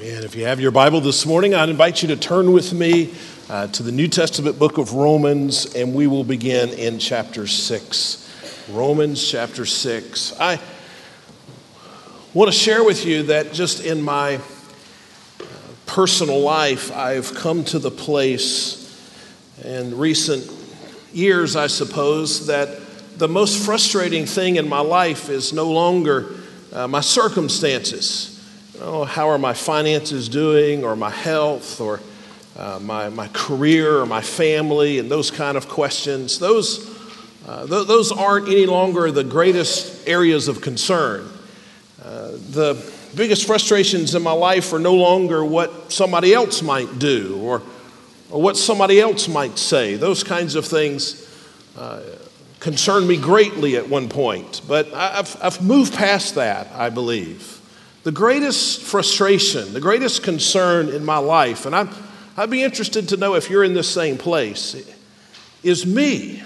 Amen. If you have your Bible this morning, I'd invite you to turn with me uh, to the New Testament book of Romans, and we will begin in chapter 6. Romans chapter 6. I want to share with you that just in my uh, personal life, I've come to the place in recent years, I suppose, that the most frustrating thing in my life is no longer uh, my circumstances oh, how are my finances doing, or my health, or uh, my, my career, or my family, and those kind of questions. Those, uh, th- those aren't any longer the greatest areas of concern. Uh, the biggest frustrations in my life are no longer what somebody else might do or, or what somebody else might say. Those kinds of things uh, concerned me greatly at one point, but I've, I've moved past that, I believe. The greatest frustration, the greatest concern in my life, and I'd, I'd be interested to know if you're in this same place, is me.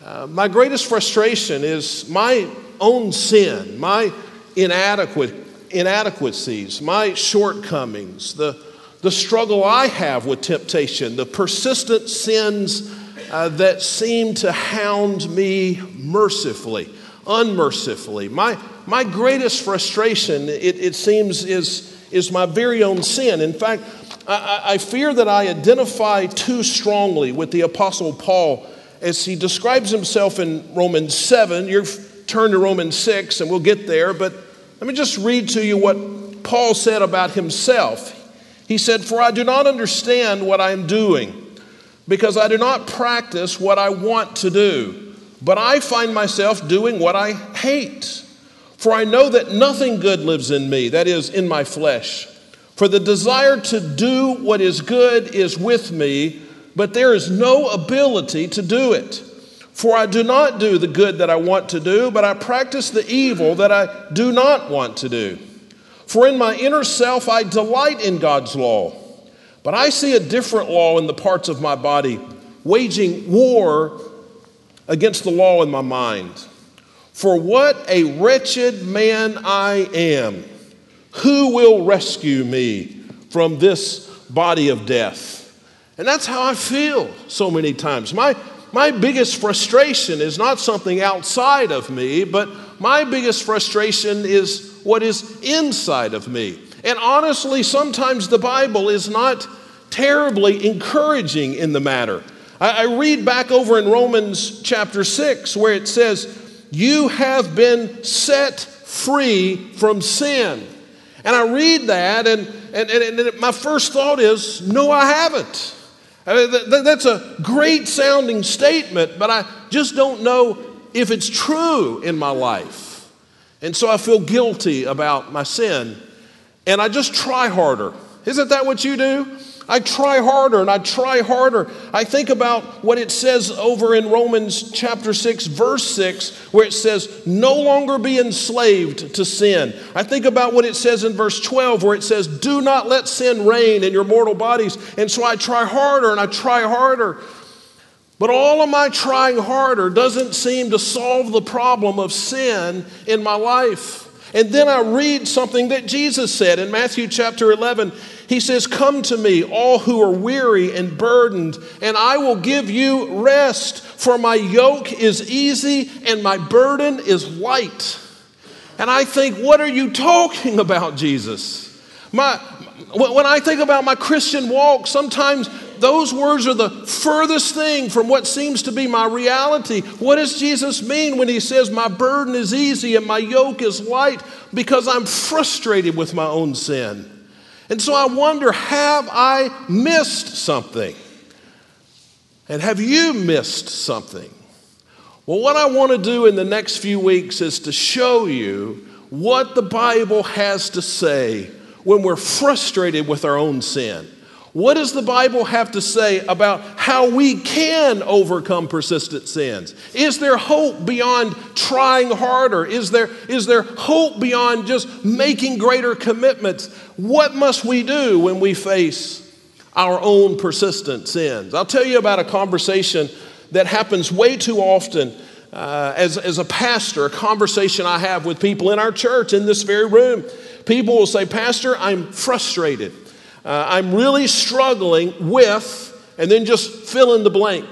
Uh, my greatest frustration is my own sin, my inadequate, inadequacies, my shortcomings, the, the struggle I have with temptation, the persistent sins uh, that seem to hound me mercifully, unmercifully. My, my greatest frustration, it, it seems, is, is my very own sin. In fact, I, I fear that I identify too strongly with the Apostle Paul as he describes himself in Romans 7. You're turn to Romans 6 and we'll get there, but let me just read to you what Paul said about himself. He said, For I do not understand what I am doing, because I do not practice what I want to do, but I find myself doing what I hate. For I know that nothing good lives in me, that is, in my flesh. For the desire to do what is good is with me, but there is no ability to do it. For I do not do the good that I want to do, but I practice the evil that I do not want to do. For in my inner self I delight in God's law, but I see a different law in the parts of my body, waging war against the law in my mind. For what a wretched man I am. Who will rescue me from this body of death? And that's how I feel so many times. My, my biggest frustration is not something outside of me, but my biggest frustration is what is inside of me. And honestly, sometimes the Bible is not terribly encouraging in the matter. I, I read back over in Romans chapter 6 where it says, you have been set free from sin. And I read that, and, and, and, and my first thought is, no, I haven't. I mean, that's a great sounding statement, but I just don't know if it's true in my life. And so I feel guilty about my sin, and I just try harder. Isn't that what you do? I try harder and I try harder. I think about what it says over in Romans chapter 6, verse 6, where it says, No longer be enslaved to sin. I think about what it says in verse 12, where it says, Do not let sin reign in your mortal bodies. And so I try harder and I try harder. But all of my trying harder doesn't seem to solve the problem of sin in my life. And then I read something that Jesus said in Matthew chapter 11. He says, Come to me, all who are weary and burdened, and I will give you rest, for my yoke is easy and my burden is light. And I think, What are you talking about, Jesus? My, when I think about my Christian walk, sometimes those words are the furthest thing from what seems to be my reality. What does Jesus mean when he says, My burden is easy and my yoke is light? Because I'm frustrated with my own sin. And so I wonder have I missed something? And have you missed something? Well, what I want to do in the next few weeks is to show you what the Bible has to say when we're frustrated with our own sin. What does the Bible have to say about how we can overcome persistent sins? Is there hope beyond trying harder? Is there, is there hope beyond just making greater commitments? What must we do when we face our own persistent sins? I'll tell you about a conversation that happens way too often uh, as, as a pastor, a conversation I have with people in our church in this very room people will say, Pastor, I'm frustrated. Uh, I'm really struggling with, and then just fill in the blank,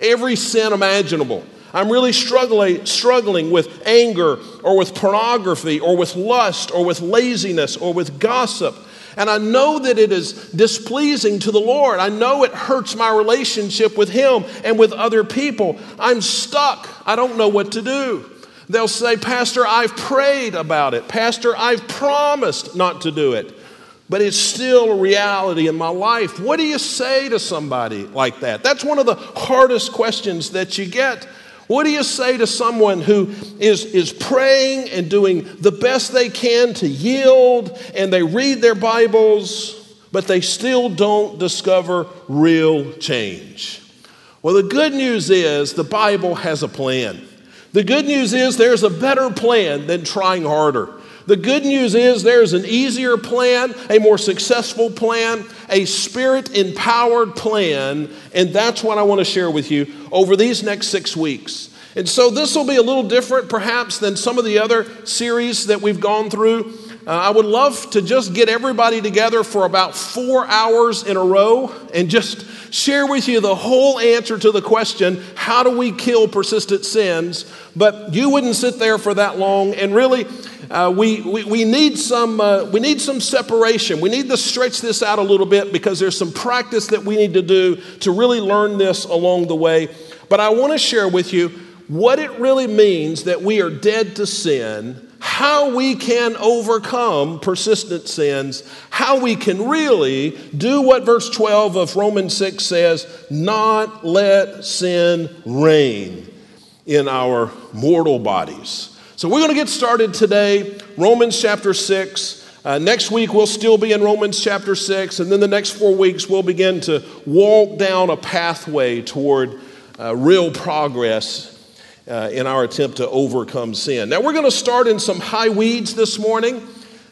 every sin imaginable. I'm really struggling, struggling with anger or with pornography or with lust or with laziness or with gossip. And I know that it is displeasing to the Lord. I know it hurts my relationship with Him and with other people. I'm stuck. I don't know what to do. They'll say, Pastor, I've prayed about it. Pastor, I've promised not to do it. But it's still a reality in my life. What do you say to somebody like that? That's one of the hardest questions that you get. What do you say to someone who is, is praying and doing the best they can to yield and they read their Bibles, but they still don't discover real change? Well, the good news is the Bible has a plan. The good news is there's a better plan than trying harder. The good news is there's an easier plan, a more successful plan, a spirit empowered plan, and that's what I want to share with you over these next six weeks. And so this will be a little different, perhaps, than some of the other series that we've gone through. Uh, I would love to just get everybody together for about four hours in a row and just share with you the whole answer to the question how do we kill persistent sins? But you wouldn't sit there for that long. And really, uh, we, we, we, need some, uh, we need some separation. We need to stretch this out a little bit because there's some practice that we need to do to really learn this along the way. But I want to share with you what it really means that we are dead to sin how we can overcome persistent sins, how we can really do what verse 12 of Romans 6 says not let sin reign in our mortal bodies. So we're going to get started today, Romans chapter 6. Uh, next week, we'll still be in Romans chapter 6, and then the next four weeks, we'll begin to walk down a pathway toward uh, real progress uh, in our attempt to overcome sin. Now, we're going to start in some high weeds this morning,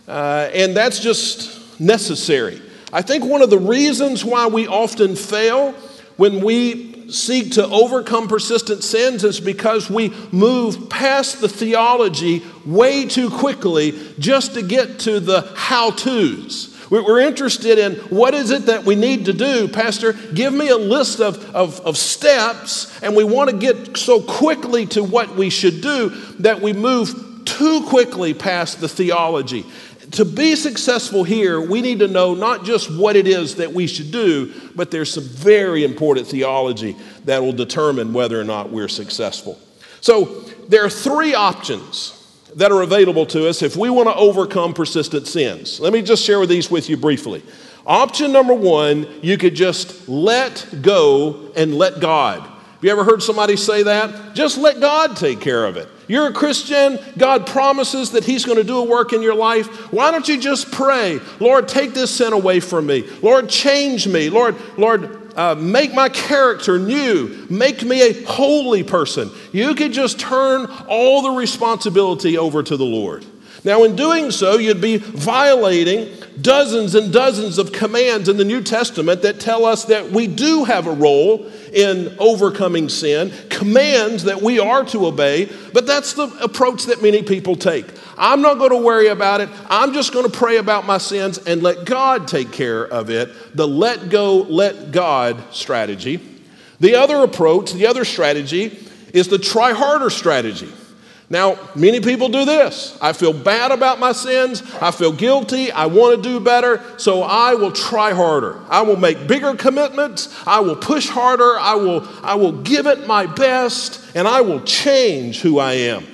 uh, and that's just necessary. I think one of the reasons why we often fail when we seek to overcome persistent sins is because we move past the theology way too quickly just to get to the how to's. We're interested in what is it that we need to do. Pastor, give me a list of, of, of steps, and we want to get so quickly to what we should do that we move too quickly past the theology. To be successful here, we need to know not just what it is that we should do, but there's some very important theology that will determine whether or not we're successful. So there are three options that are available to us if we want to overcome persistent sins. Let me just share these with you briefly. Option number one, you could just let go and let God. Have you ever heard somebody say that? Just let God take care of it. You're a Christian. God promises that He's going to do a work in your life. Why don't you just pray, Lord, take this sin away from me. Lord, change me. Lord, Lord, uh, make my character new, make me a holy person. You could just turn all the responsibility over to the Lord. Now, in doing so, you'd be violating dozens and dozens of commands in the New Testament that tell us that we do have a role in overcoming sin, commands that we are to obey, but that's the approach that many people take. I'm not going to worry about it. I'm just going to pray about my sins and let God take care of it. The let go, let God strategy. The other approach, the other strategy, is the try harder strategy. Now, many people do this. I feel bad about my sins. I feel guilty. I want to do better. So I will try harder. I will make bigger commitments. I will push harder. I will, I will give it my best and I will change who I am.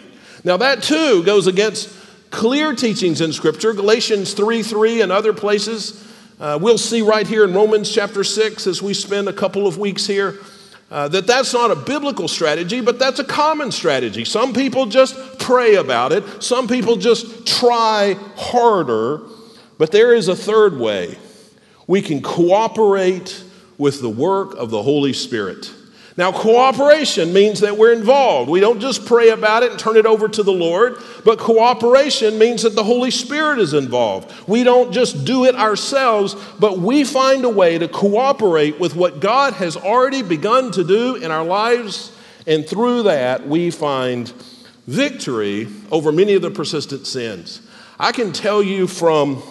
Now, that too goes against clear teachings in Scripture, Galatians 3 3 and other places. Uh, we'll see right here in Romans chapter 6 as we spend a couple of weeks here. Uh, that that's not a biblical strategy, but that's a common strategy. Some people just pray about it, some people just try harder, but there is a third way. We can cooperate with the work of the Holy Spirit. Now, cooperation means that we're involved. We don't just pray about it and turn it over to the Lord, but cooperation means that the Holy Spirit is involved. We don't just do it ourselves, but we find a way to cooperate with what God has already begun to do in our lives, and through that, we find victory over many of the persistent sins. I can tell you from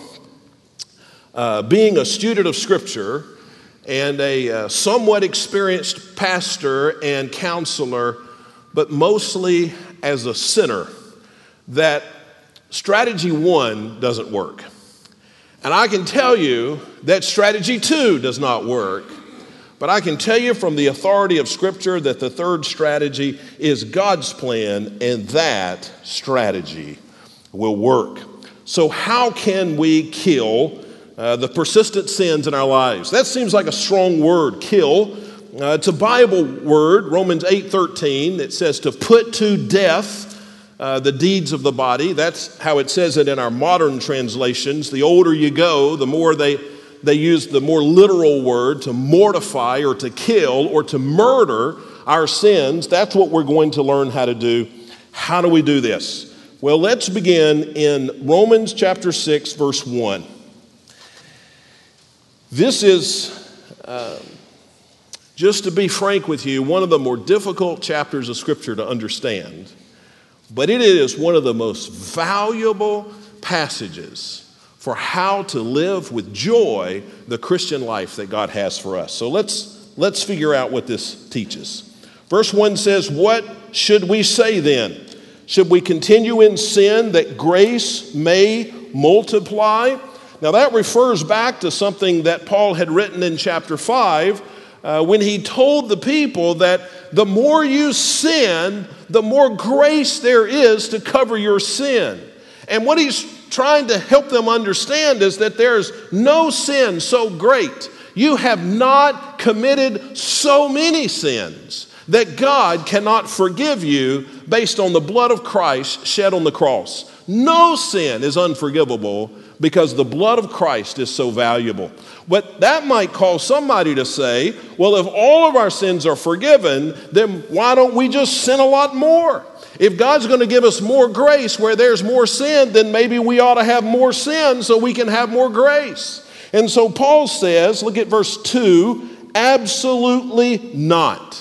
uh, being a student of Scripture and a uh, somewhat experienced pastor and counselor, but mostly as a sinner, that strategy one doesn't work. And I can tell you that strategy two does not work. But I can tell you from the authority of Scripture that the third strategy is God's plan, and that strategy will work. So, how can we kill uh, the persistent sins in our lives? That seems like a strong word, kill. Uh, it's a Bible word, Romans 8 13, that says to put to death uh, the deeds of the body. That's how it says it in our modern translations. The older you go, the more they, they use the more literal word to mortify or to kill or to murder our sins. That's what we're going to learn how to do. How do we do this? Well, let's begin in Romans chapter 6, verse 1. This is, uh, just to be frank with you, one of the more difficult chapters of Scripture to understand, but it is one of the most valuable passages for how to live with joy the Christian life that God has for us. So let's, let's figure out what this teaches. Verse 1 says, What should we say then? Should we continue in sin that grace may multiply? Now, that refers back to something that Paul had written in chapter 5 uh, when he told the people that the more you sin, the more grace there is to cover your sin. And what he's trying to help them understand is that there's no sin so great. You have not committed so many sins that God cannot forgive you based on the blood of Christ shed on the cross. No sin is unforgivable because the blood of Christ is so valuable. But that might cause somebody to say, well, if all of our sins are forgiven, then why don't we just sin a lot more? If God's going to give us more grace where there's more sin, then maybe we ought to have more sin so we can have more grace. And so Paul says, look at verse 2 absolutely not.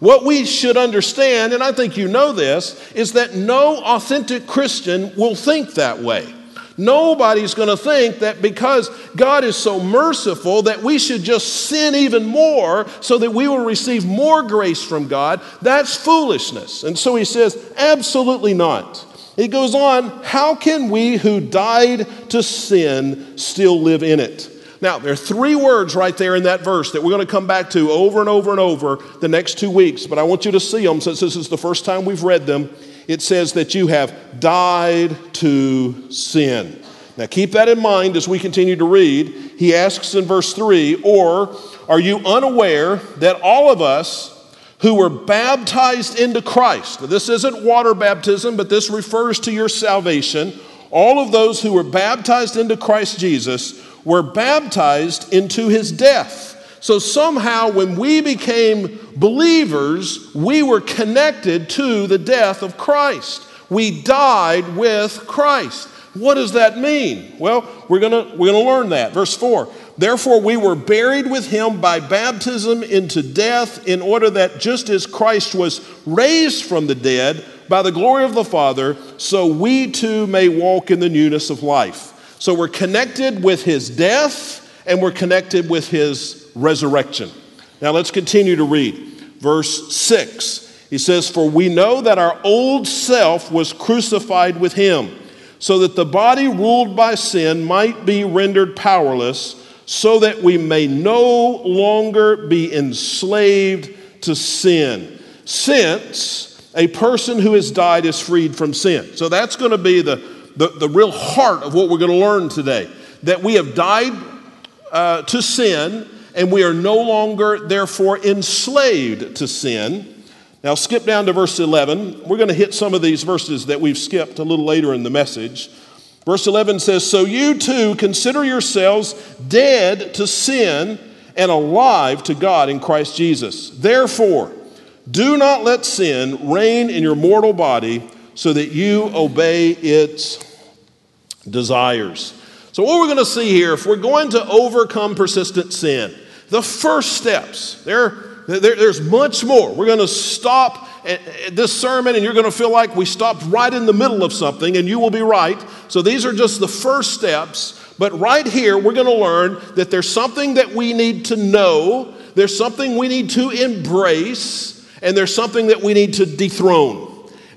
What we should understand, and I think you know this, is that no authentic Christian will think that way. Nobody's going to think that because God is so merciful that we should just sin even more so that we will receive more grace from God. That's foolishness. And so he says, absolutely not. He goes on, how can we who died to sin still live in it? Now, there are three words right there in that verse that we're going to come back to over and over and over the next two weeks, but I want you to see them since this is the first time we've read them. It says that you have died to sin. Now, keep that in mind as we continue to read. He asks in verse 3 Or are you unaware that all of us who were baptized into Christ, now, this isn't water baptism, but this refers to your salvation, all of those who were baptized into Christ Jesus were baptized into his death. So somehow, when we became believers, we were connected to the death of Christ. We died with Christ. What does that mean? Well, we're going we're going to learn that. Verse 4 Therefore, we were buried with him by baptism into death, in order that just as Christ was raised from the dead by the glory of the Father, so we too may walk in the newness of life. So we're connected with his death and we're connected with his resurrection. Now let's continue to read. Verse 6. He says, For we know that our old self was crucified with him, so that the body ruled by sin might be rendered powerless, so that we may no longer be enslaved to sin. Since a person who has died is freed from sin. So that's going to be the the, the real heart of what we're going to learn today that we have died uh, to sin and we are no longer, therefore, enslaved to sin. Now, skip down to verse 11. We're going to hit some of these verses that we've skipped a little later in the message. Verse 11 says, So you too consider yourselves dead to sin and alive to God in Christ Jesus. Therefore, do not let sin reign in your mortal body so that you obey its desires. So, what we're going to see here, if we're going to overcome persistent sin, the first steps, there, there there's much more. We're going to stop this sermon and you're going to feel like we stopped right in the middle of something, and you will be right. So these are just the first steps. But right here, we're going to learn that there's something that we need to know, there's something we need to embrace, and there's something that we need to dethrone.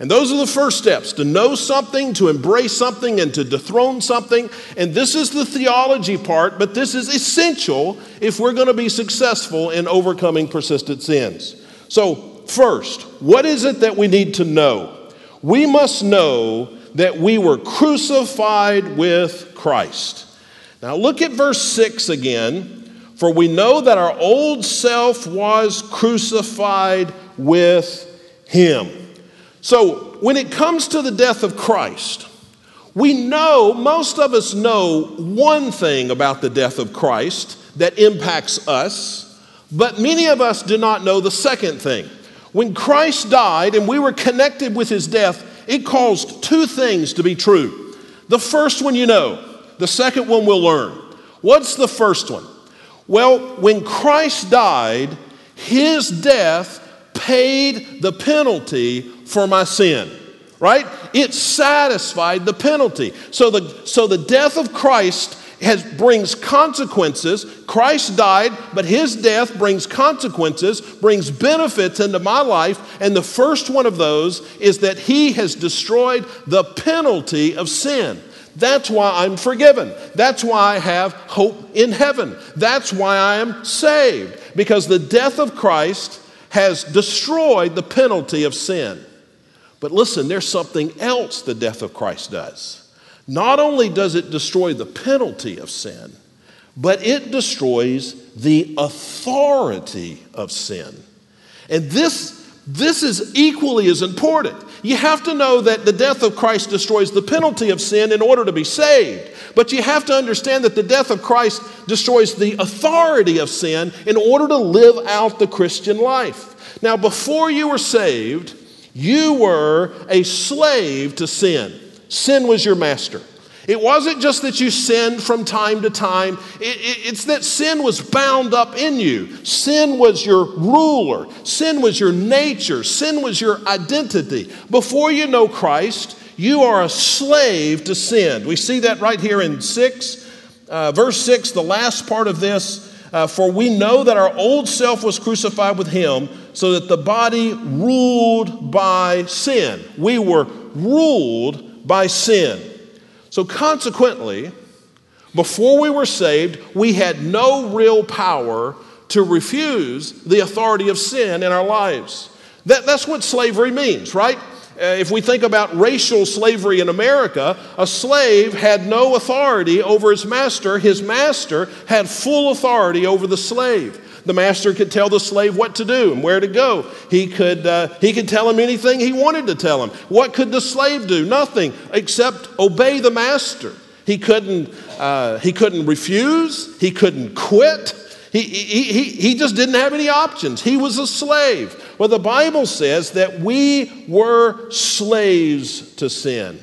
And those are the first steps to know something, to embrace something, and to dethrone something. And this is the theology part, but this is essential if we're going to be successful in overcoming persistent sins. So, first, what is it that we need to know? We must know that we were crucified with Christ. Now, look at verse 6 again. For we know that our old self was crucified with him. So, when it comes to the death of Christ, we know, most of us know one thing about the death of Christ that impacts us, but many of us do not know the second thing. When Christ died and we were connected with his death, it caused two things to be true. The first one you know, the second one we'll learn. What's the first one? Well, when Christ died, his death paid the penalty for my sin right it satisfied the penalty so the so the death of christ has brings consequences christ died but his death brings consequences brings benefits into my life and the first one of those is that he has destroyed the penalty of sin that's why I'm forgiven. That's why I have hope in heaven. That's why I am saved. Because the death of Christ has destroyed the penalty of sin. But listen, there's something else the death of Christ does. Not only does it destroy the penalty of sin, but it destroys the authority of sin. And this this is equally as important. You have to know that the death of Christ destroys the penalty of sin in order to be saved. But you have to understand that the death of Christ destroys the authority of sin in order to live out the Christian life. Now, before you were saved, you were a slave to sin. Sin was your master. It wasn't just that you sinned from time to time, it, it, it's that sin was bound up in you. Sin was your ruler, sin was your nature, sin was your identity. Before you know Christ, you are a slave to sin. We see that right here in 6, uh, verse 6, the last part of this. Uh, for we know that our old self was crucified with him, so that the body ruled by sin. We were ruled by sin. So, consequently, before we were saved, we had no real power to refuse the authority of sin in our lives. That, that's what slavery means, right? Uh, if we think about racial slavery in America, a slave had no authority over his master. His master had full authority over the slave. The master could tell the slave what to do and where to go. He could, uh, he could tell him anything he wanted to tell him. What could the slave do? Nothing except obey the master. He couldn't, uh, he couldn't refuse, he couldn't quit. He, he, he, he just didn't have any options. He was a slave. Well, the Bible says that we were slaves to sin.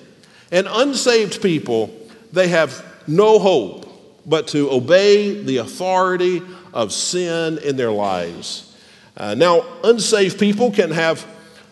And unsaved people, they have no hope but to obey the authority of sin in their lives. Uh, now, unsaved people can have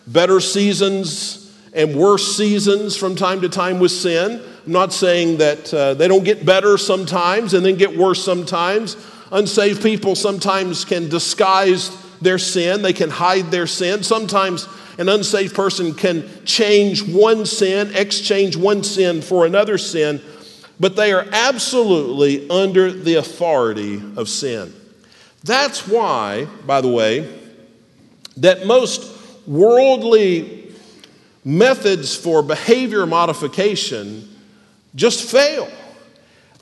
better seasons and worse seasons from time to time with sin. I'm not saying that uh, they don't get better sometimes and then get worse sometimes. Unsaved people sometimes can disguise their sin, they can hide their sin. Sometimes an unsaved person can change one sin, exchange one sin for another sin, but they are absolutely under the authority of sin. That's why, by the way, that most worldly methods for behavior modification just fail.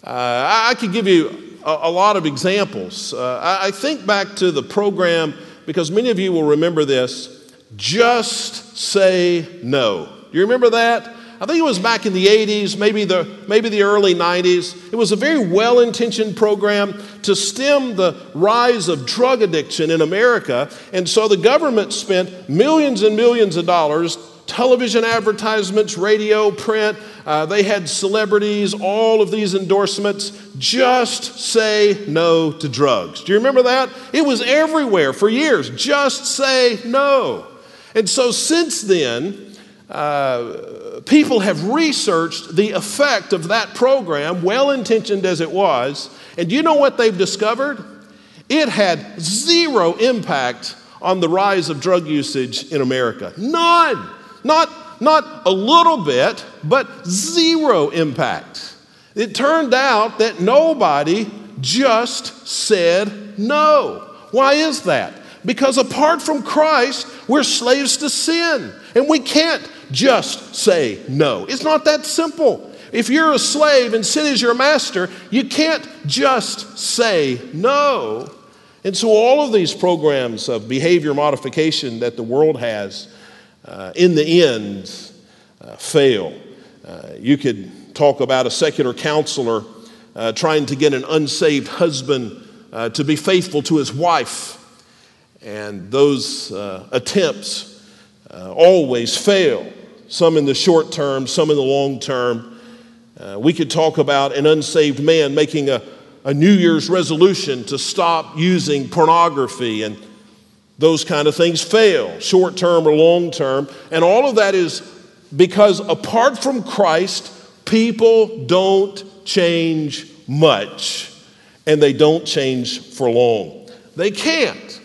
Uh, I could give you a, a lot of examples. Uh, I, I think back to the program, because many of you will remember this just say no. Do you remember that? I think it was back in the 80s, maybe the, maybe the early 90s. It was a very well intentioned program to stem the rise of drug addiction in America. And so the government spent millions and millions of dollars television advertisements, radio, print. Uh, they had celebrities, all of these endorsements. Just say no to drugs. Do you remember that? It was everywhere for years. Just say no. And so since then, uh, people have researched the effect of that program, well intentioned as it was. And you know what they've discovered? It had zero impact on the rise of drug usage in America. None. Not, not a little bit, but zero impact. It turned out that nobody just said no. Why is that? Because apart from Christ, we're slaves to sin. And we can't just say no. It's not that simple. If you're a slave and sin is your master, you can't just say no. And so, all of these programs of behavior modification that the world has, uh, in the end, uh, fail. Uh, you could talk about a secular counselor uh, trying to get an unsaved husband uh, to be faithful to his wife, and those attempts always fail, some in the short term, some in the long term. we could talk about an unsaved man making a a New Year's resolution to stop using pornography and those kind of things fail, short term or long term. And all of that is because apart from Christ, people don't change much and they don't change for long. They can't,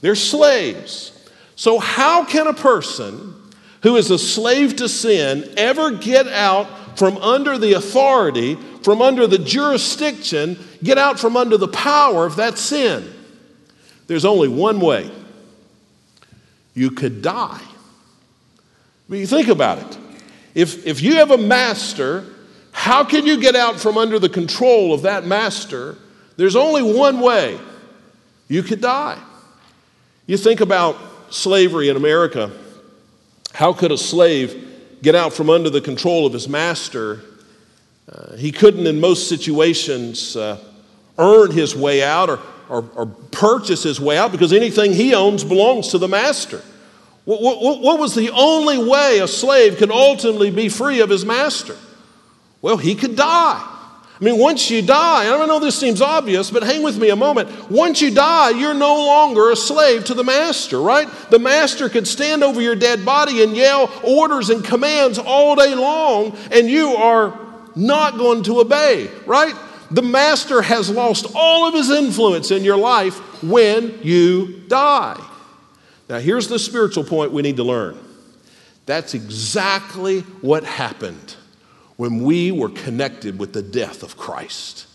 they're slaves. So, how can a person who is a slave to sin ever get out from under the authority from under the jurisdiction, get out from under the power of that sin. There's only one way you could die. I mean, you think about it. If, if you have a master, how can you get out from under the control of that master? There's only one way you could die. You think about slavery in America. How could a slave get out from under the control of his master? Uh, he couldn't, in most situations, uh, earn his way out or, or, or, purchase his way out because anything he owns belongs to the master. What, what, what was the only way a slave could ultimately be free of his master? Well, he could die. I mean, once you die, I don't know this seems obvious, but hang with me a moment. Once you die, you're no longer a slave to the master, right? The master could stand over your dead body and yell orders and commands all day long, and you are not going to obey, right? The master has lost all of his influence in your life when you die. Now, here's the spiritual point we need to learn. That's exactly what happened when we were connected with the death of Christ.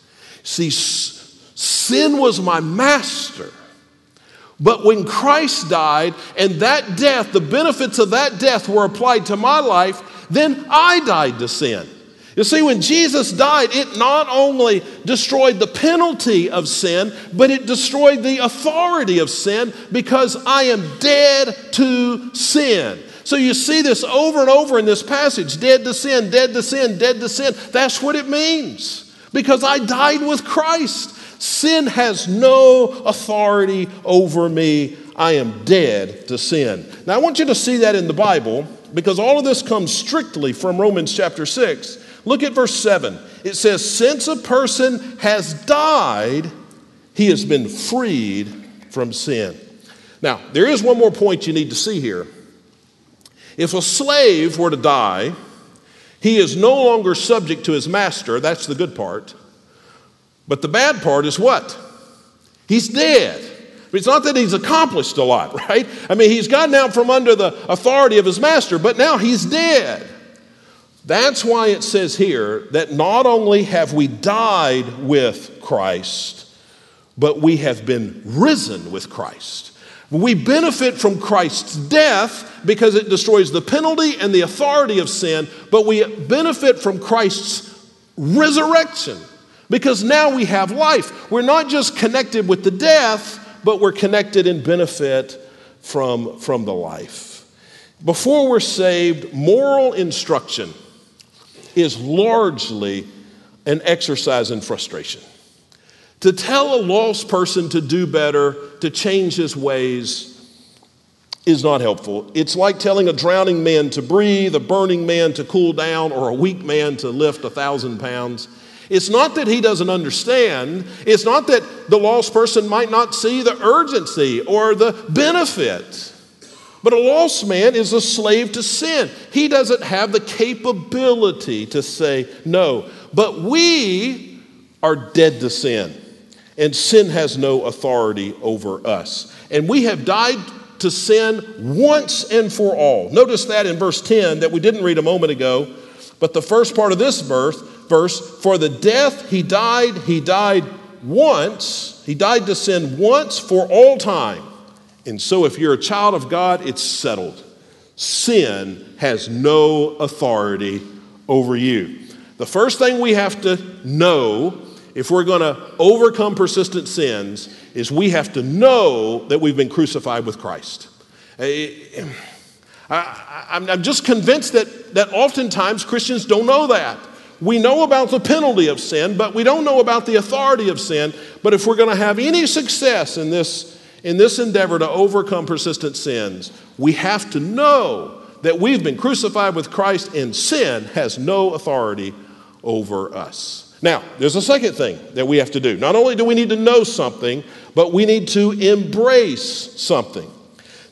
See, sin was my master. But when Christ died and that death, the benefits of that death were applied to my life, then I died to sin. You see, when Jesus died, it not only destroyed the penalty of sin, but it destroyed the authority of sin because I am dead to sin. So you see this over and over in this passage dead to sin, dead to sin, dead to sin. That's what it means because I died with Christ. Sin has no authority over me. I am dead to sin. Now, I want you to see that in the Bible because all of this comes strictly from Romans chapter 6. Look at verse 7. It says, Since a person has died, he has been freed from sin. Now, there is one more point you need to see here. If a slave were to die, he is no longer subject to his master. That's the good part. But the bad part is what? He's dead. It's not that he's accomplished a lot, right? I mean, he's gotten out from under the authority of his master, but now he's dead. That's why it says here that not only have we died with Christ, but we have been risen with Christ. We benefit from Christ's death because it destroys the penalty and the authority of sin, but we benefit from Christ's resurrection because now we have life. We're not just connected with the death, but we're connected in benefit from, from the life. Before we're saved, moral instruction is largely an exercise in frustration. To tell a lost person to do better, to change his ways, is not helpful. It's like telling a drowning man to breathe, a burning man to cool down, or a weak man to lift a thousand pounds. It's not that he doesn't understand. It's not that the lost person might not see the urgency or the benefit. But a lost man is a slave to sin. He doesn't have the capability to say no. But we are dead to sin, and sin has no authority over us. And we have died to sin once and for all. Notice that in verse 10 that we didn't read a moment ago, but the first part of this verse, verse, for the death he died, he died once, he died to sin once for all time. And so if you're a child of God, it's settled. Sin has no authority over you. The first thing we have to know if we're going to overcome persistent sins is we have to know that we've been crucified with Christ. Eh, eh, I, am just convinced that, that oftentimes Christians don't know that. We know about the penalty of sin, but we don't know about the authority of sin. But if we're going to have any success in this, in this endeavor to overcome persistent sins, we have to know that we've been crucified with Christ and sin has no authority over us. Now, there's a second thing that we have to do. Not only do we need to know something, but we need to embrace something.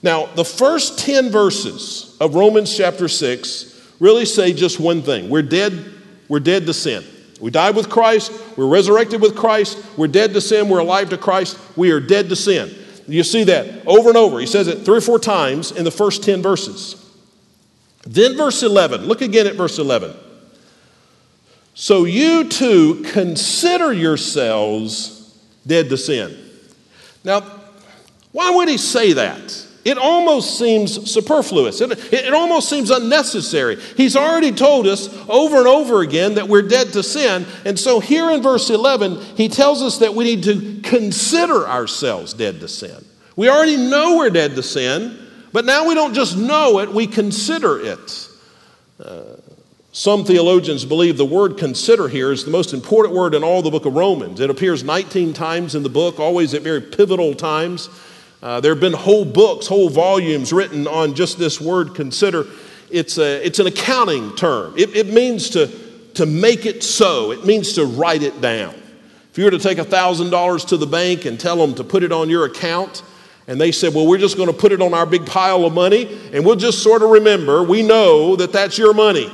Now, the first 10 verses of Romans chapter 6 really say just one thing. We're dead, we're dead to sin. We died with Christ, we're resurrected with Christ, we're dead to sin, we're alive to Christ, we are dead to sin. You see that over and over. He says it three or four times in the first 10 verses. Then, verse 11, look again at verse 11. So you too consider yourselves dead to sin. Now, why would he say that? It almost seems superfluous. It, it, almost seems unnecessary. He's already told us over and over again that we're dead to sin. And so here in verse 11, he tells us that we need to consider ourselves dead to sin. We already know we're dead to sin, but now we don't just know it, we consider it. Uh, some theologians believe the word consider here is the most important word in all the book of Romans. It appears 19 times in the book, always at very pivotal times. Uh, there have been whole books, whole volumes written on just this word consider. It's, a, it's an accounting term, it, it means to, to make it so, it means to write it down. If you were to take $1,000 to the bank and tell them to put it on your account, and they said, Well, we're just going to put it on our big pile of money, and we'll just sort of remember, we know that that's your money.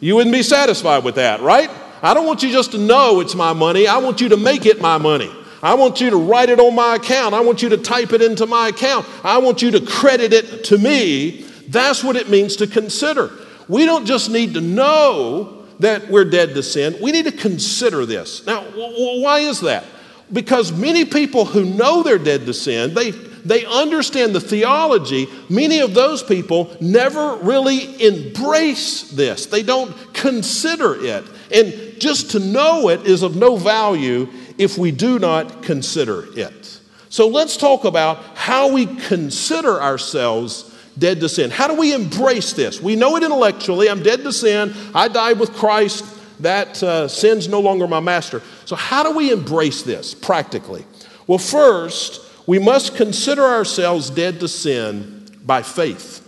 You wouldn't be satisfied with that, right? I don't want you just to know it's my money. I want you to make it my money. I want you to write it on my account. I want you to type it into my account. I want you to credit it to me. That's what it means to consider. We don't just need to know that we're dead to sin, we need to consider this. Now, why is that? Because many people who know they're dead to sin, they, they understand the theology. Many of those people never really embrace this, they don't consider it. And just to know it is of no value if we do not consider it. So let's talk about how we consider ourselves dead to sin. How do we embrace this? We know it intellectually. I'm dead to sin. I died with Christ. That uh, sin's no longer my master. So, how do we embrace this practically? Well, first, we must consider ourselves dead to sin by faith.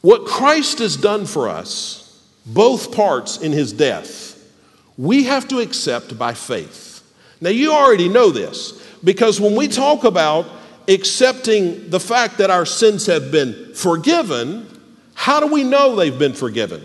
What Christ has done for us, both parts in his death, we have to accept by faith. Now, you already know this because when we talk about accepting the fact that our sins have been forgiven, how do we know they've been forgiven?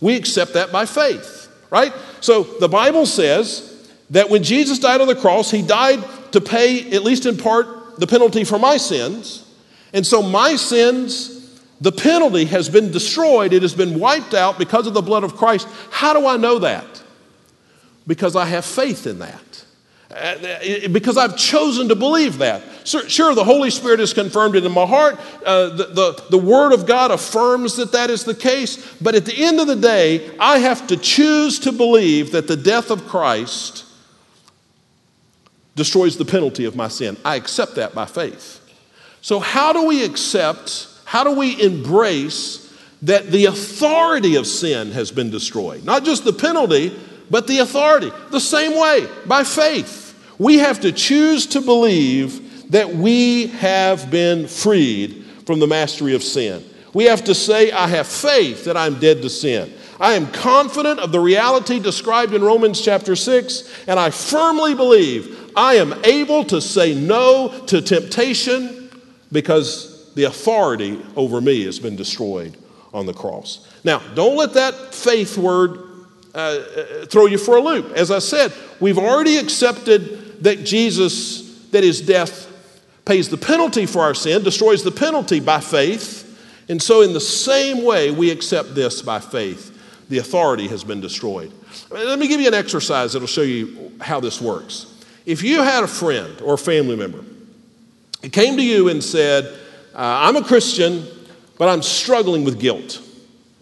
We accept that by faith, right? So the Bible says that when Jesus died on the cross, he died to pay, at least in part, the penalty for my sins. And so my sins, the penalty has been destroyed, it has been wiped out because of the blood of Christ. How do I know that? Because I have faith in that. Uh, because I've chosen to believe that. Sure, the Holy Spirit has confirmed it in my heart. Uh, the, the, the Word of God affirms that that is the case. But at the end of the day, I have to choose to believe that the death of Christ destroys the penalty of my sin. I accept that by faith. So, how do we accept, how do we embrace that the authority of sin has been destroyed? Not just the penalty, but the authority. The same way, by faith. We have to choose to believe that we have been freed from the mastery of sin. We have to say, I have faith that I'm dead to sin. I am confident of the reality described in Romans chapter 6, and I firmly believe I am able to say no to temptation because the authority over me has been destroyed on the cross. Now, don't let that faith word uh, uh, throw you for a loop. As I said, we've already accepted that Jesus, that his death pays the penalty for our sin, destroys the penalty by faith. And so, in the same way, we accept this by faith. The authority has been destroyed. Let me give you an exercise that'll show you how this works. If you had a friend or a family member, it came to you and said, uh, I'm a Christian, but I'm struggling with guilt.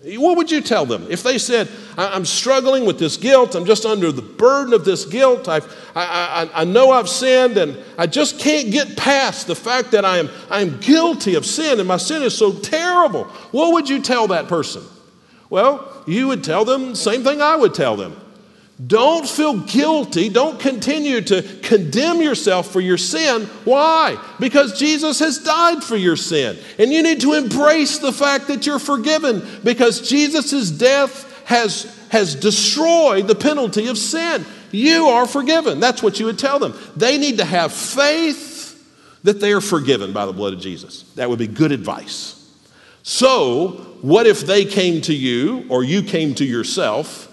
What would you tell them? If they said, I'm struggling with this guilt, I'm just under the burden of this guilt, I've, I, I, I know I've sinned, and I just can't get past the fact that I am, I am guilty of sin, and my sin is so terrible. What would you tell that person? Well, you would tell them the same thing I would tell them. Don't feel guilty. Don't continue to condemn yourself for your sin. Why? Because Jesus has died for your sin. And you need to embrace the fact that you're forgiven because Jesus' death has, has destroyed the penalty of sin. You are forgiven. That's what you would tell them. They need to have faith that they are forgiven by the blood of Jesus. That would be good advice. So, what if they came to you or you came to yourself?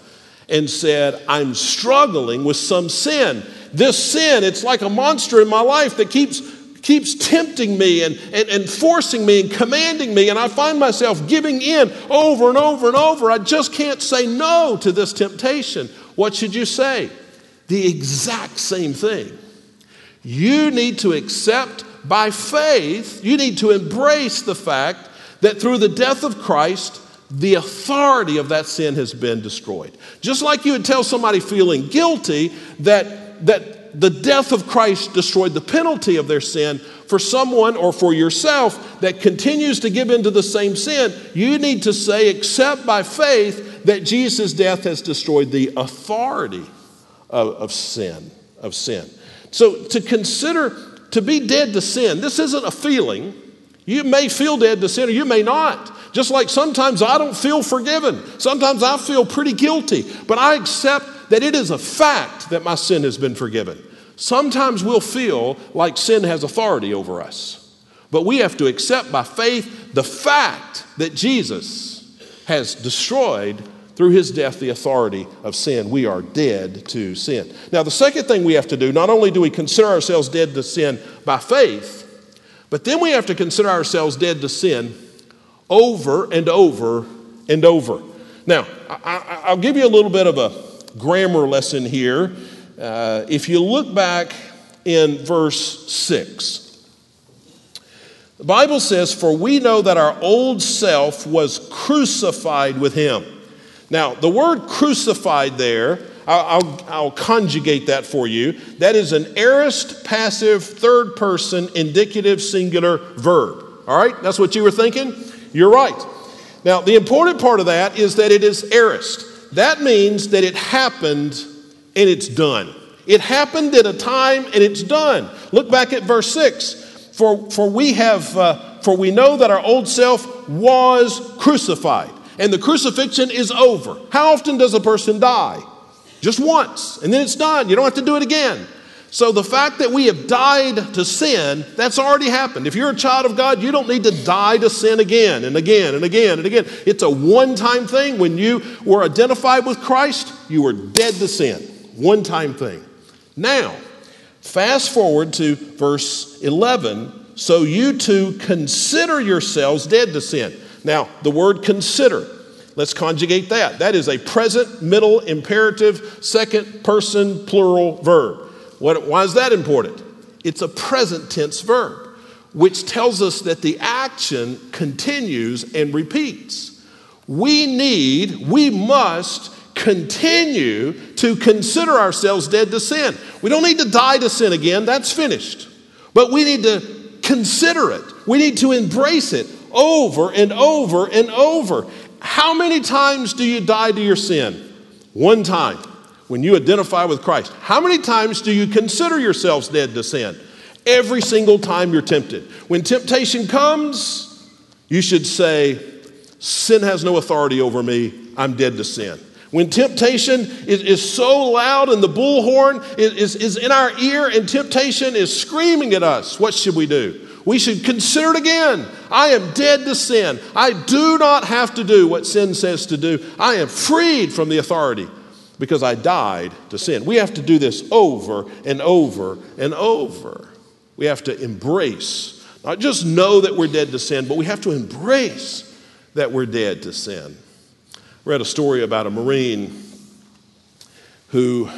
And said, I'm struggling with some sin. This sin, it's like a monster in my life that keeps, keeps tempting me and, and, and forcing me and commanding me, and I find myself giving in over and over and over. I just can't say no to this temptation. What should you say? The exact same thing. You need to accept by faith, you need to embrace the fact that through the death of Christ, the authority of that sin has been destroyed. Just like you would tell somebody feeling guilty that, that the death of Christ destroyed the penalty of their sin, for someone or for yourself that continues to give into the same sin, you need to say, except by faith, that Jesus' death has destroyed the authority of, of sin, of sin. So to consider to be dead to sin, this isn't a feeling. You may feel dead to sin or you may not. Just like sometimes I don't feel forgiven. Sometimes I feel pretty guilty, but I accept that it is a fact that my sin has been forgiven. Sometimes we'll feel like sin has authority over us, but we have to accept by faith the fact that Jesus has destroyed through his death the authority of sin. We are dead to sin. Now, the second thing we have to do, not only do we consider ourselves dead to sin by faith, but then we have to consider ourselves dead to sin over and over and over. Now, I, will give you a little bit of a grammar lesson here. Uh, if you look back in verse 6, the Bible says, For we know that our old self was crucified with him. Now, the word crucified there, I'll, I'll, conjugate that for you. That is an aorist passive third person indicative singular verb. All right? That's what you were thinking? You're right. Now, the important part of that is that it is aorist. That means that it happened and it's done. It happened at a time and it's done. Look back at verse 6. For, for we have, uh, for we know that our old self was crucified, and the crucifixion is over. How often does a person die? Just once, and then it's done. You don't have to do it again. So the fact that we have died to sin, that's already happened. If you're a child of God, you don't need to die to sin again and again and again and again. It's a one time thing. When you were identified with Christ, you were dead to sin. One time thing. Now, fast forward to verse 11. So you too consider yourselves dead to sin. Now, the word consider, let's conjugate that. That is a present, middle, imperative, second person, plural verb. What, why is that important? It's a present tense verb, which tells us that the action continues and repeats. We need, we must continue to consider ourselves dead to sin. We don't need to die to sin again, that's finished. But we need to consider it, we need to embrace it over and over and over. How many times do you die to your sin? One time when you identify with Christ, how many times do you consider yourselves dead to sin? Every single time you're tempted. When temptation comes, you should say, Sin has no authority over me. I'm dead to sin. When temptation is, is so loud and the bullhorn is, is, is in our ear and temptation is screaming at us, what should we do? We should consider it again. I am dead to sin. I do not have to do what sin says to do. I am freed from the authority because I died to sin. We have to do this over and over and over. We have to embrace, not just know that we're dead to sin, but we have to embrace that we're dead to sin. Read a story about a Marine who,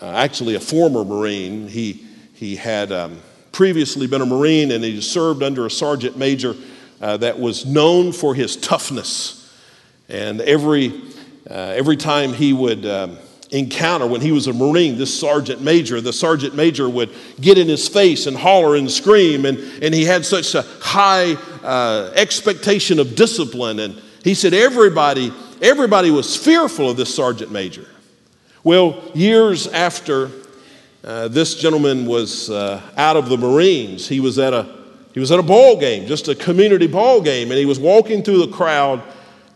uh, actually a former Marine, he, he had um, previously been a Marine and he served under a sergeant major uh, that was known for his toughness. And every, uh, every time he would um, encounter, when he was a Marine, this sergeant major, the sergeant major would get in his face and holler and scream. And, and he had such a high uh, expectation of discipline. And he said everybody, everybody was fearful of this sergeant major. Well, years after uh, this gentleman was uh, out of the Marines, he was at a he was at a ball game, just a community ball game, and he was walking through the crowd,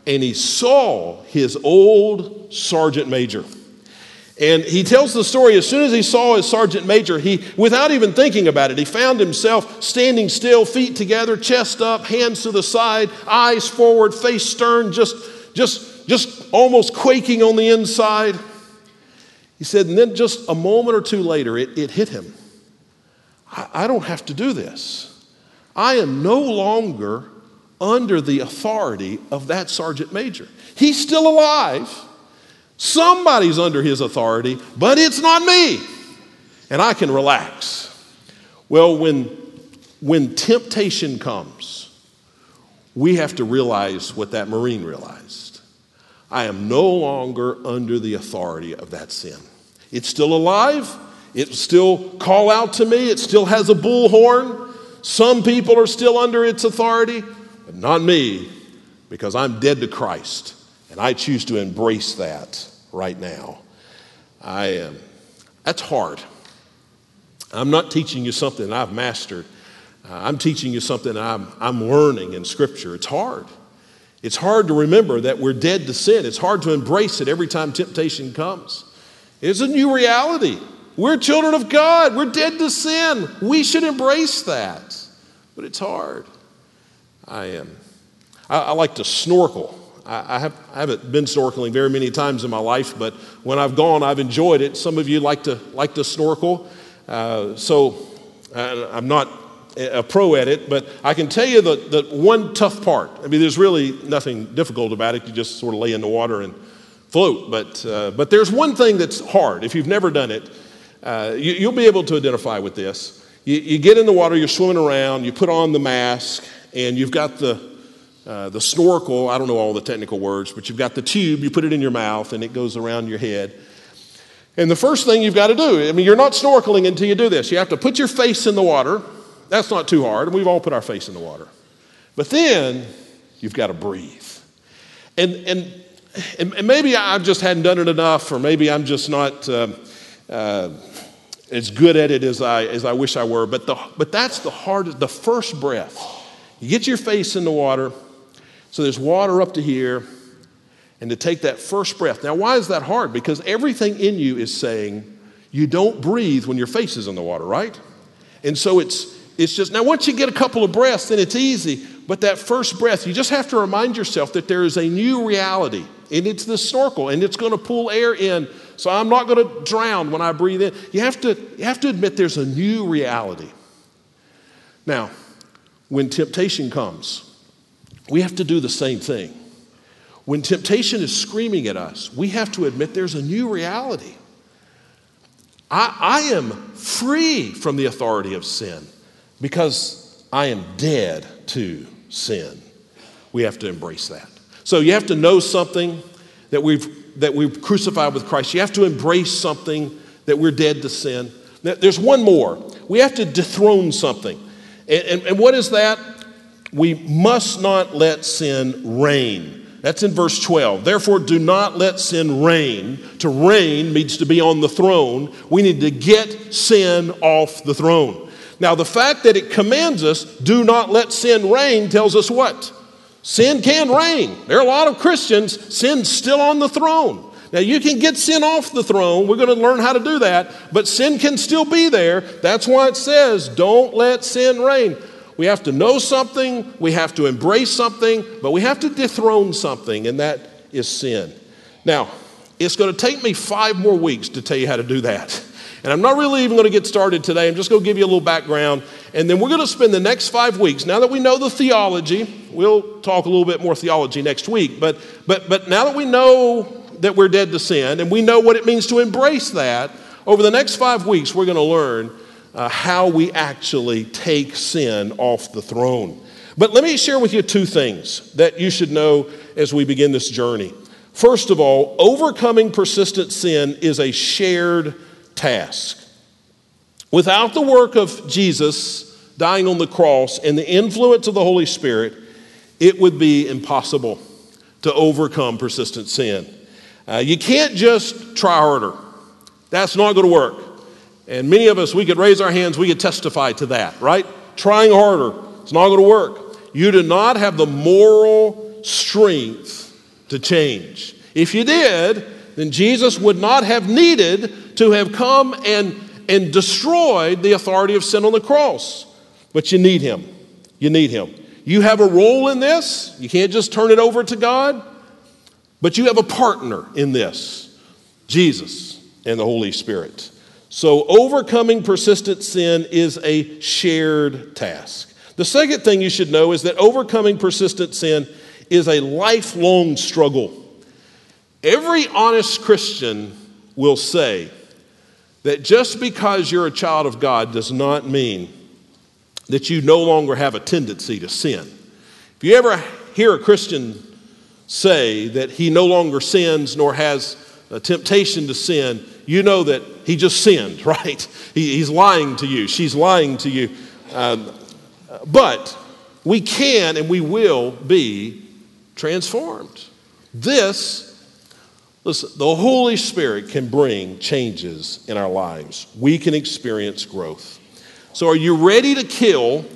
and he saw his old sergeant major. And he tells the story as soon as he saw his sergeant major, he, without even thinking about it, he found himself standing still, feet together, chest up, hands to the side, eyes forward, face stern, just, just, just almost quaking on the inside. He said, and then just a moment or two later, it, it hit him. I, I don't have to do this. I am no longer under the authority of that sergeant major. He's still alive. Somebody's under his authority, but it's not me. And I can relax. Well, when, when temptation comes, we have to realize what that Marine realized. I am no longer under the authority of that sin. It's still alive. It still call out to me. It still has a bullhorn. Some people are still under its authority, but not me, because I'm dead to Christ, and I choose to embrace that right now. I am. That's hard. I'm not teaching you something I've mastered. Uh, I'm teaching you something I'm, I'm learning in Scripture. It's hard. It's hard to remember that we're dead to sin. It's hard to embrace it every time temptation comes. It's a new reality. We're children of God. We're dead to sin. We should embrace that. But it's hard. I am. I, I like to snorkel. I, I, have, I haven't been snorkeling very many times in my life, but when I've gone, I've enjoyed it. Some of you like to like to snorkel. Uh, so uh, I'm not a pro at it, but I can tell you the, the one tough part. I mean, there's really nothing difficult about it. You just sort of lay in the water and float. But, uh, but there's one thing that's hard. If you've never done it, uh, you, will be able to identify with this. You, you, get in the water, you're swimming around, you put on the mask, and you've got the, uh, the snorkel. I don't know all the technical words, but you've got the tube, you put it in your mouth, and it goes around your head. And the first thing you've got to do, I mean, you're not snorkeling until you do this. You have to put your face in the water. That's not too hard. and We've all put our face in the water. But then you've got to breathe. And, and, and maybe I just hadn't done it enough, or maybe I'm just not uh, uh, as good at it as I, as I wish I were. But, the, but that's the hardest, the first breath. You get your face in the water, so there's water up to here, and to take that first breath. Now, why is that hard? Because everything in you is saying you don't breathe when your face is in the water, right? And so it's, it's just, now once you get a couple of breaths, then it's easy. But that first breath, you just have to remind yourself that there is a new reality, and it's the snorkel, and it's going to pull air in. So I'm not going to drown when I breathe in. You have to, you have to admit there's a new reality. Now, when temptation comes, we have to do the same thing. When temptation is screaming at us, we have to admit there's a new reality. I, I am free from the authority of sin because I am dead to sin. We have to embrace that. So you have to know something that we've that we've crucified with Christ. You have to embrace something that we're dead to sin. There's one more. We have to dethrone something. And, and, and what is that? We must not let sin reign. That's in verse 12. Therefore, do not let sin reign. To reign means to be on the throne. We need to get sin off the throne. Now, the fact that it commands us, do not let sin reign, tells us what? Sin can reign. There are a lot of Christians, sin's still on the throne. Now, you can get sin off the throne. We're going to learn how to do that, but sin can still be there. That's why it says, don't let sin reign. We have to know something, we have to embrace something, but we have to dethrone something, and that is sin. Now, it's going to take me five more weeks to tell you how to do that. And I'm not really even going to get started today. I'm just going to give you a little background. And then we're going to spend the next five weeks, now that we know the theology, we'll talk a little bit more theology next week. But, but, but now that we know that we're dead to sin and we know what it means to embrace that, over the next five weeks, we're going to learn uh, how we actually take sin off the throne. But let me share with you two things that you should know as we begin this journey. First of all, overcoming persistent sin is a shared task. Without the work of Jesus dying on the cross and the influence of the Holy Spirit, it would be impossible to overcome persistent sin. Uh, you can't just try harder. That's not going to work. And many of us, we could raise our hands, we could testify to that, right? Trying harder, it's not going to work. You do not have the moral strength to change. If you did, then Jesus would not have needed to have come and, and destroyed the authority of sin on the cross. But you need him. You need him. You have a role in this. You can't just turn it over to God, but you have a partner in this Jesus and the Holy Spirit. So, overcoming persistent sin is a shared task. The second thing you should know is that overcoming persistent sin is a lifelong struggle. Every honest Christian will say that just because you're a child of God does not mean that you no longer have a tendency to sin. If you ever hear a Christian say that he no longer sins nor has a temptation to sin, you know that he just sinned, right? He, he's lying to you. She's lying to you. Um, but we can and we will be transformed. This, listen, the Holy Spirit can bring changes in our lives. We can experience growth. So, are you ready to kill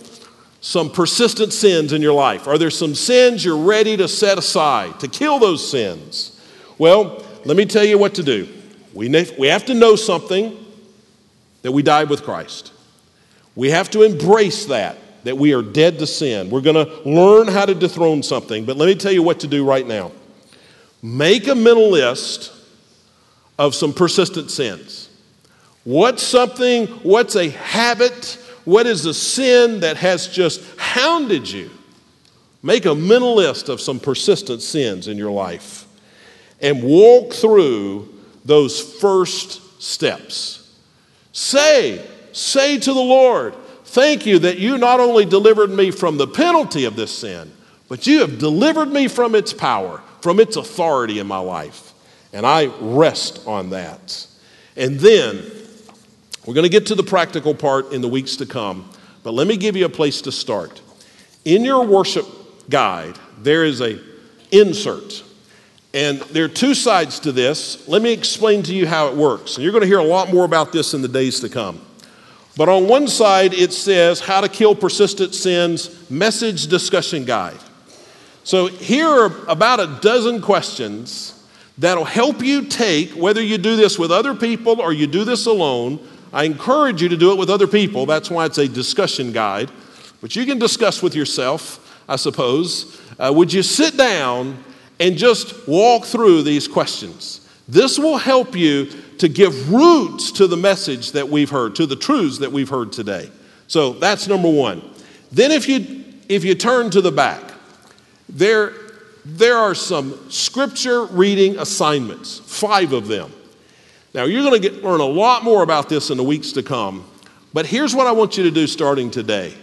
some persistent sins in your life? Are there some sins you're ready to set aside, to kill those sins? Well, let me tell you what to do. We, we have to know something that we died with Christ. We have to embrace that, that we are dead to sin. We're going to learn how to dethrone something, but let me tell you what to do right now. Make a mental list of some persistent sins. What's something, what's a habit, what is a sin that has just hounded you? Make a mental list of some persistent sins in your life and walk through those first steps. Say, say to the Lord, Thank you that you not only delivered me from the penalty of this sin, but you have delivered me from its power, from its authority in my life. And I rest on that. And then we're going to get to the practical part in the weeks to come, but let me give you a place to start. In your worship guide, there is a insert and there are two sides to this. Let me explain to you how it works. And you're going to hear a lot more about this in the days to come. But on one side, it says How to Kill Persistent Sins Message Discussion Guide. So here are about a dozen questions that'll help you take, whether you do this with other people or you do this alone. I encourage you to do it with other people. That's why it's a discussion guide. But you can discuss with yourself, I suppose. Uh, would you sit down and just walk through these questions. This will help you to give roots to the message that we've heard, to the truths that we've heard today. So that's number one. Then, if you, if you turn to the back, there, there are some scripture reading assignments, five of them. Now, you're going to learn a lot more about this in the weeks to come, but here's what I want you to do starting today.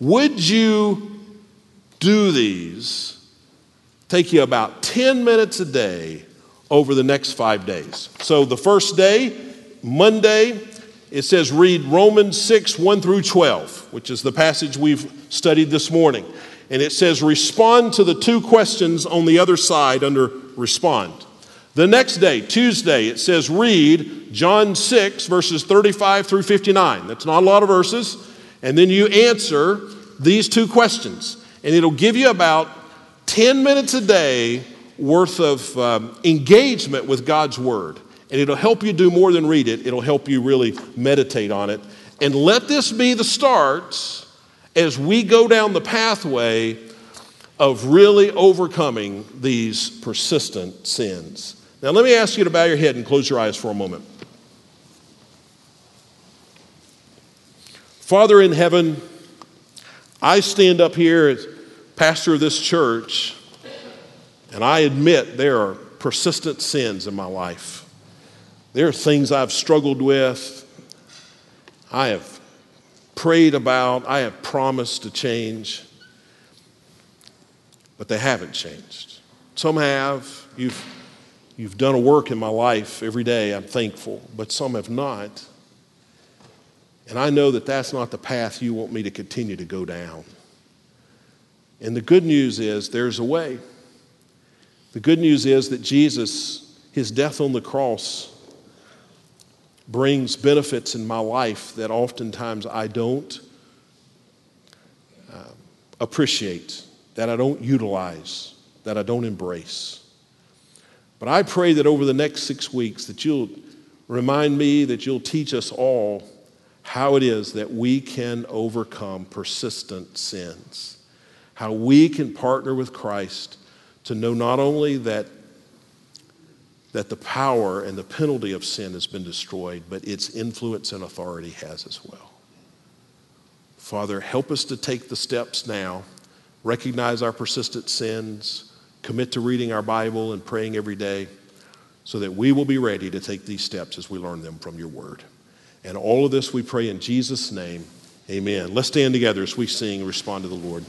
Would you do these take you about 10 minutes a day over the next five days. So the first day, Monday, it says read Romans 6, 1 through 12, which is the passage we've studied this morning. And it says respond to the two questions on the other side under respond. The next day, Tuesday, it says read John 6, verses 35 through 59. That's not a lot of verses. And then you answer these two questions. And it'll give you about 10 minutes a day worth of um, engagement with God's Word. And it'll help you do more than read it, it'll help you really meditate on it. And let this be the start as we go down the pathway of really overcoming these persistent sins. Now, let me ask you to bow your head and close your eyes for a moment. Father in heaven, I stand up here as pastor of this church, and I admit there are persistent sins in my life. There are things I've struggled with, I have prayed about, I have promised to change, but they haven't changed. Some have. You've, you've done a work in my life every day. I'm thankful, but some have not. And I know that that's not the path you want me to continue to go down. And the good news is there's a way. The good news is that Jesus, his death on the cross, brings benefits in my life that oftentimes I don't uh, appreciate, that I don't utilize, that I don't embrace. But I pray that over the next six weeks that you'll remind me, that you'll teach us all how it is that we can overcome persistent sins, how we can partner with Christ to know not only that that the power and the penalty of sin has been destroyed, but its influence and authority has as well. Father, help us to take the steps now, recognize our persistent sins, commit to reading our Bible and praying every day, so that we will be ready to take these steps as we learn them from your word. And all of this we pray in Jesus' name. Amen. Let's stand together as we sing and respond to the Lord.